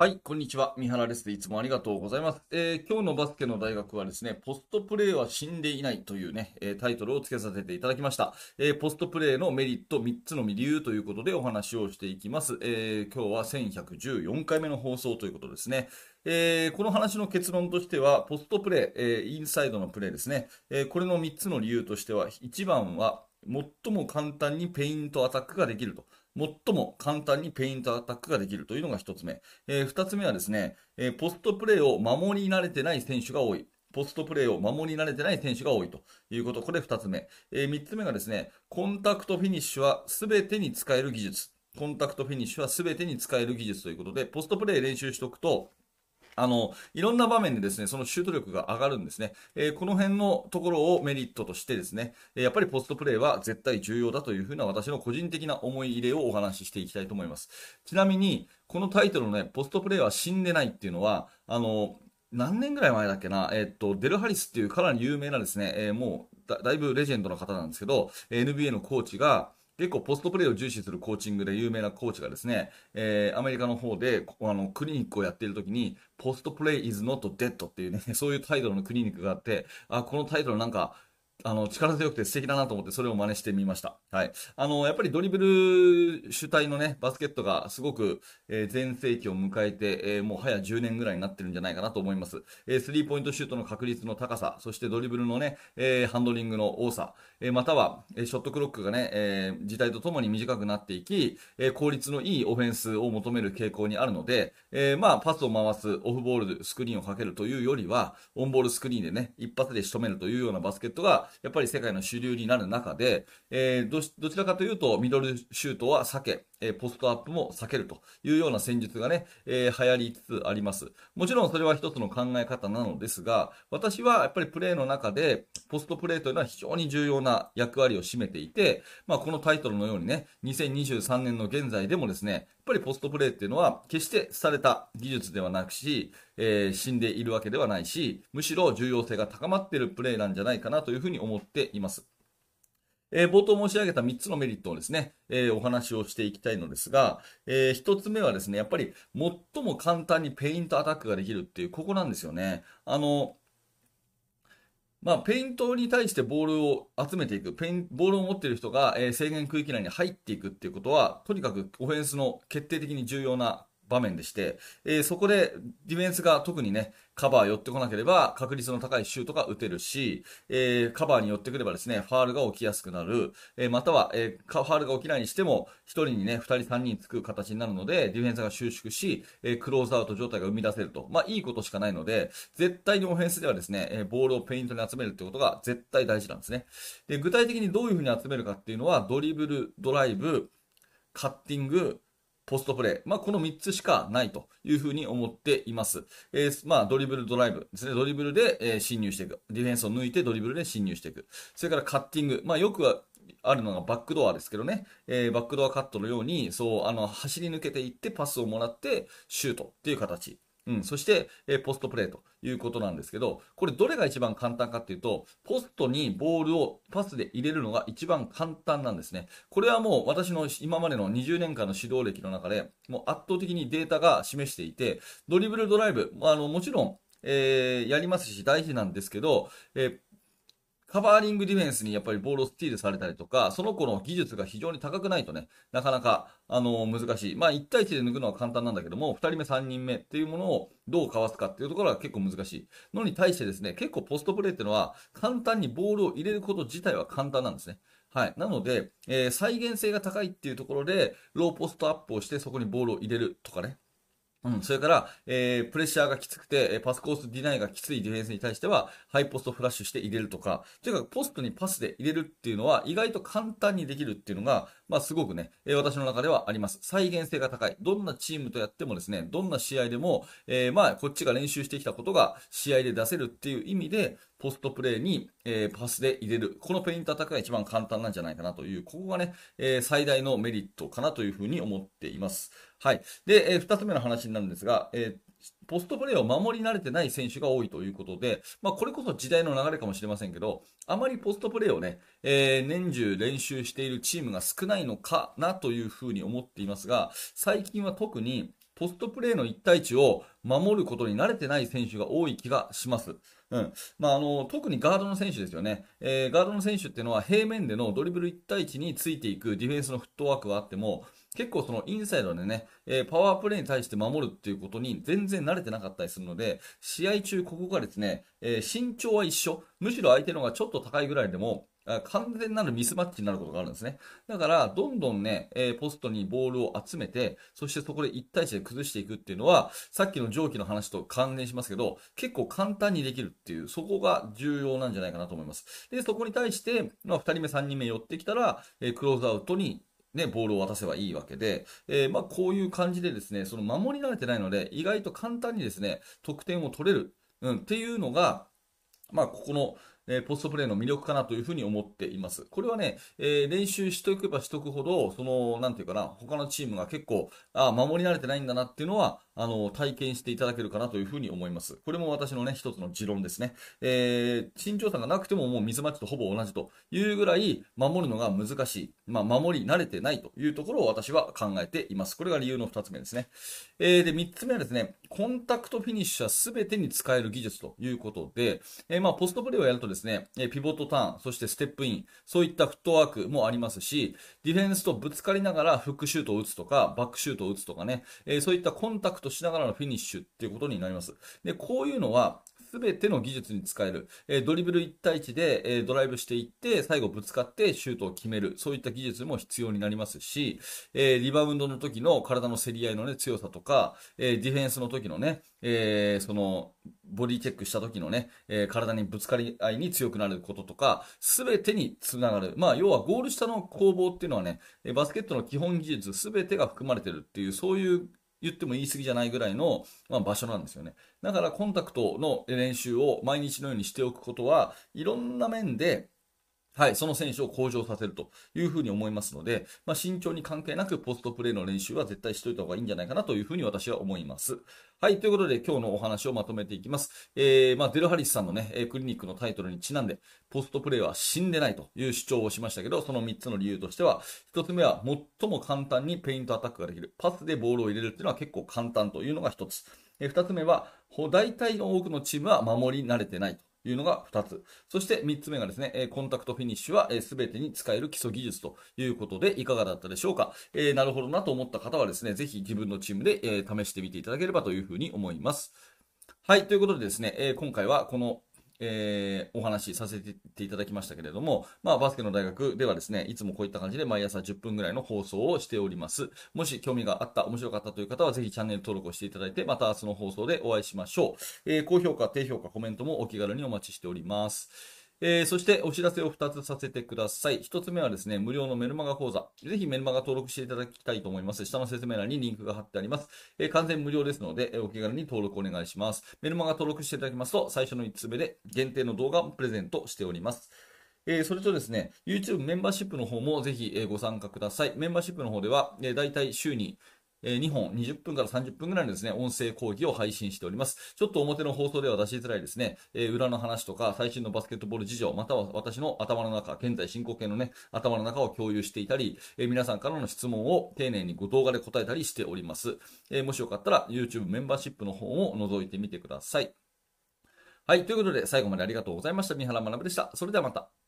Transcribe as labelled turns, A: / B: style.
A: はい、こんにちは。三原です。いつもありがとうございます。えー、今日のバスケの大学はですね、ポストプレーは死んでいないというね、えー、タイトルを付けさせていただきました。えー、ポストプレーのメリット3つの理由ということでお話をしていきます。え今日は1114回目の放送ということですね。えこの話の結論としては、ポストプレー、えインサイドのプレーですね。えこれの3つの理由としては、1番は最も簡単にペイントアタックができると。最も簡単にペイントアタックができるというのが1つ目。えー、2つ目はですね、えー、ポストプレーを守り慣れてない選手が多い。ポストプレーを守り慣れてない選手が多いということ。これ2つ目。えー、3つ目がですね、コンタクトフィニッシュは全てに使える技術。コンタクトフィニッシュは全てに使える技術ということで、ポストプレー練習しておくと、あの、いろんな場面でですね、そのシュート力が上がるんですね。えー、この辺のところをメリットとしてですね、やっぱりポストプレーは絶対重要だというふうな私の個人的な思い入れをお話ししていきたいと思います。ちなみに、このタイトルのね、ポストプレーは死んでないっていうのは、あの、何年ぐらい前だっけな、え、っと、デル・ハリスっていうかなり有名なですね、えー、もうだ、だいぶレジェンドの方なんですけど、NBA のコーチが、結構ポストプレーを重視するコーチングで有名なコーチがですね、えー、アメリカの方であのクリニックをやっている時に、ポストプレイ is not dead っていうね、そういうタイトルのクリニックがあって、あ、このタイトルなんか、あの、力強くて素敵だなと思って、それを真似してみました。はい。あの、やっぱりドリブル主体のね、バスケットがすごく、えー、全盛期を迎えて、えー、もう早10年ぐらいになってるんじゃないかなと思います。えー、スリーポイントシュートの確率の高さ、そしてドリブルのね、えー、ハンドリングの多さ、え、または、え、ショットクロックがね、えー、時代とともに短くなっていき、え、効率のいいオフェンスを求める傾向にあるので、え、まあ、パスを回す、オフボール、スクリーンをかけるというよりは、オンボールスクリーンでね、一発で仕留めるというようなバスケットが、やっぱり世界の主流になる中で、えー、どどちらかというとミドルシュートは避け、えポストアップも避けるというような戦術がね、えー、流行りつつあります。もちろんそれは一つの考え方なのですが、私はやっぱりプレーの中で、ポストプレーというのは非常に重要な役割を占めていて、まあ、このタイトルのようにね、2023年の現在でもですね、やっぱりポストプレーっていうのは決してされた技術ではなくし、えー、死んでいるわけではないし、むしろ重要性が高まっているプレーなんじゃないかなというふうに思っています。えー、冒頭申し上げた3つのメリットをですね、えー、お話をしていきたいのですが、えー、1つ目はですね、やっぱり最も簡単にペイントアタックができるっていう、ここなんですよね。あの、まあ、ペイントに対してボールを集めていく、ペインボールを持っている人が、えー、制限区域内に入っていくっていうことは、とにかくオフェンスの決定的に重要な場面でして、えー、そこでディフェンスが特にね、カバー寄ってこなければ確率の高いシュートが打てるし、えー、カバーに寄ってくればですね、ファールが起きやすくなる、えー、または、えー、ファールが起きないにしても、1人にね、2人3人つく形になるので、ディフェンスが収縮し、えクローズアウト状態が生み出せると。まあ、いいことしかないので、絶対にオフェンスではですね、えボールをペイントに集めるってことが絶対大事なんですね。で、具体的にどういうふうに集めるかっていうのは、ドリブル、ドライブ、カッティング、ポストプレー。まあ、この3つしかないというふうに思っています。えー、まあ、ドリブル、ドライブですね。ドリブルで、えー、侵入していく。ディフェンスを抜いてドリブルで侵入していく。それからカッティング。まあ、よくあるのがバックドアですけどね、えー、バックドアカットのように、そう、あの、走り抜けていってパスをもらってシュートっていう形。うん、そして、えー、ポストプレーということなんですけど、これどれが一番簡単かっていうと、ポストにボールをパスで入れるのが一番簡単なんですね。これはもう私の今までの20年間の指導歴の中で、もう圧倒的にデータが示していて、ドリブルドライブ、あの、もちろん、えー、やりますし大事なんですけど、えーカバーリングディフェンスにやっぱりボールをスティールされたりとか、その子の技術が非常に高くないとね、なかなか、あの、難しい。まあ、1対1で抜くのは簡単なんだけども、2人目、3人目っていうものをどうかわすかっていうところが結構難しい。のに対してですね、結構ポストプレーっていうのは、簡単にボールを入れること自体は簡単なんですね。はい。なので、えー、再現性が高いっていうところで、ローポストアップをしてそこにボールを入れるとかね。うん、それから、えー、プレッシャーがきつくて、パスコースディナイがきついディフェンスに対しては、ハイポストフラッシュして入れるとか、というか、ポストにパスで入れるっていうのは、意外と簡単にできるっていうのが、まあ、すごくね、え、私の中ではあります。再現性が高い。どんなチームとやってもですね、どんな試合でも、えー、まあ、こっちが練習してきたことが、試合で出せるっていう意味で、ポストプレーに、えー、パスで入れる。このペイントアタックが一番簡単なんじゃないかなという、ここがね、え、最大のメリットかなというふうに思っています。はい。で、えー、二つ目の話になるんですが、えーポストプレーを守り慣れてない選手が多いということで、まあ、これこそ時代の流れかもしれませんけど、あまりポストプレーをね、えー、年中練習しているチームが少ないのかなというふうに思っていますが、最近は特にポストプレーの1対1を守ることに慣れてない選手が多い気がします。うん。まあ、あの、特にガードの選手ですよね。えー、ガードの選手っていうのは平面でのドリブル1対1についていくディフェンスのフットワークがあっても、結構そのインサイドでね、えー、パワープレイに対して守るっていうことに全然慣れてなかったりするので、試合中ここがですね、えー、身長は一緒。むしろ相手の方がちょっと高いぐらいでも、完全なるミスマッチになることがあるんですね。だから、どんどんね、えー、ポストにボールを集めて、そしてそこで1対1で崩していくっていうのは、さっきの上記の話と関連しますけど、結構簡単にできるっていう、そこが重要なんじゃないかなと思います。で、そこに対して、まあ、2人目、3人目寄ってきたら、えー、クローズアウトにね、ボールを渡せばいいわけで、えー、まあ、こういう感じでですね、その守り慣れてないので、意外と簡単にですね、得点を取れる、うん、っていうのが、まあ、ここの、えポストプレーの魅力かなというふうに思っています。これはね、え、練習しておけばしとくほど、その、なんていうかな、他のチームが結構、あ守り慣れてないんだなっていうのは、あの、体験していただけるかなというふうに思います。これも私のね、一つの持論ですね。えー、身長差がなくてももう水マッチとほぼ同じというぐらい守るのが難しい。まあ、守り慣れてないというところを私は考えています。これが理由の二つ目ですね。えー、で、三つ目はですね、コンタクトフィニッシュは全てに使える技術ということで、えー、まあ、ポストプレーをやるとですね、ピボットターン、そしてステップイン、そういったフットワークもありますし、ディフェンスとぶつかりながらフックシュートを打つとか、バックシュートを打つとかね、えー、そういったコンタクトしながらのフィニッシュっていうことになります。で、こういうのは、すべての技術に使える、え、ドリブル1対1で、えー、ドライブしていって、最後ぶつかってシュートを決める、そういった技術も必要になりますし、え、リバウンドの時の体の競り合いのね、強さとか、えディフェンスの時のね、えその、ボディチェックした時のね、え体にぶつかり合いに強くなることとか、すべてにつながる。まあ、要はゴール下の攻防っていうのはね、バスケットの基本技術すべてが含まれてるっていう、そういう言っても言い過ぎじゃないぐらいの、まあ、場所なんですよね。だからコンタクトの練習を毎日のようにしておくことは、いろんな面で、はい、その選手を向上させるというふうに思いますので、まあ、身長に関係なくポストプレーの練習は絶対しといた方がいいんじゃないかなというふうに私は思います。はい、ということで今日のお話をまとめていきます。えー、まあ、デルハリスさんのね、クリニックのタイトルにちなんで、ポストプレーは死んでないという主張をしましたけど、その3つの理由としては、1つ目は最も簡単にペイントアタックができる。パスでボールを入れるっていうのは結構簡単というのが1つ。え2つ目は、大体の多くのチームは守り慣れてないと。いうのが2つ。そして3つ目がですね、コンタクトフィニッシュは全てに使える基礎技術ということでいかがだったでしょうか？えー、なるほどなと思った方はですね、ぜひ自分のチームで、え試してみていただければというふうに思います。はい、ということでですね、え今回はこのえー、お話しさせていただきましたけれども、まあ、バスケの大学ではですね、いつもこういった感じで毎朝10分ぐらいの放送をしております。もし興味があった、面白かったという方は、ぜひチャンネル登録をしていただいて、また明日の放送でお会いしましょう。えー、高評価、低評価、コメントもお気軽にお待ちしております。えー、そしてお知らせを2つさせてください。1つ目はですね、無料のメルマガ講座。ぜひメルマガ登録していただきたいと思います。下の説明欄にリンクが貼ってあります。えー、完全無料ですので、えお気軽に登録お願いします。メルマガ登録していただきますと、最初の1つ目で限定の動画をプレゼントしております。えー、それとですね、YouTube メンバーシップの方もぜひ、えご参加ください。メンバーシップの方では、えー、大体週にえ2本20分から30分ぐらいのですね、音声講義を配信しております。ちょっと表の放送では出しづらいですね、え裏の話とか最新のバスケットボール事情、または私の頭の中、現在進行形のね、頭の中を共有していたり、え皆さんからの質問を丁寧にご動画で答えたりしております。えもしよかったら YouTube メンバーシップの方を覗いてみてください。はい、ということで最後までありがとうございました。三原学でした。それではまた。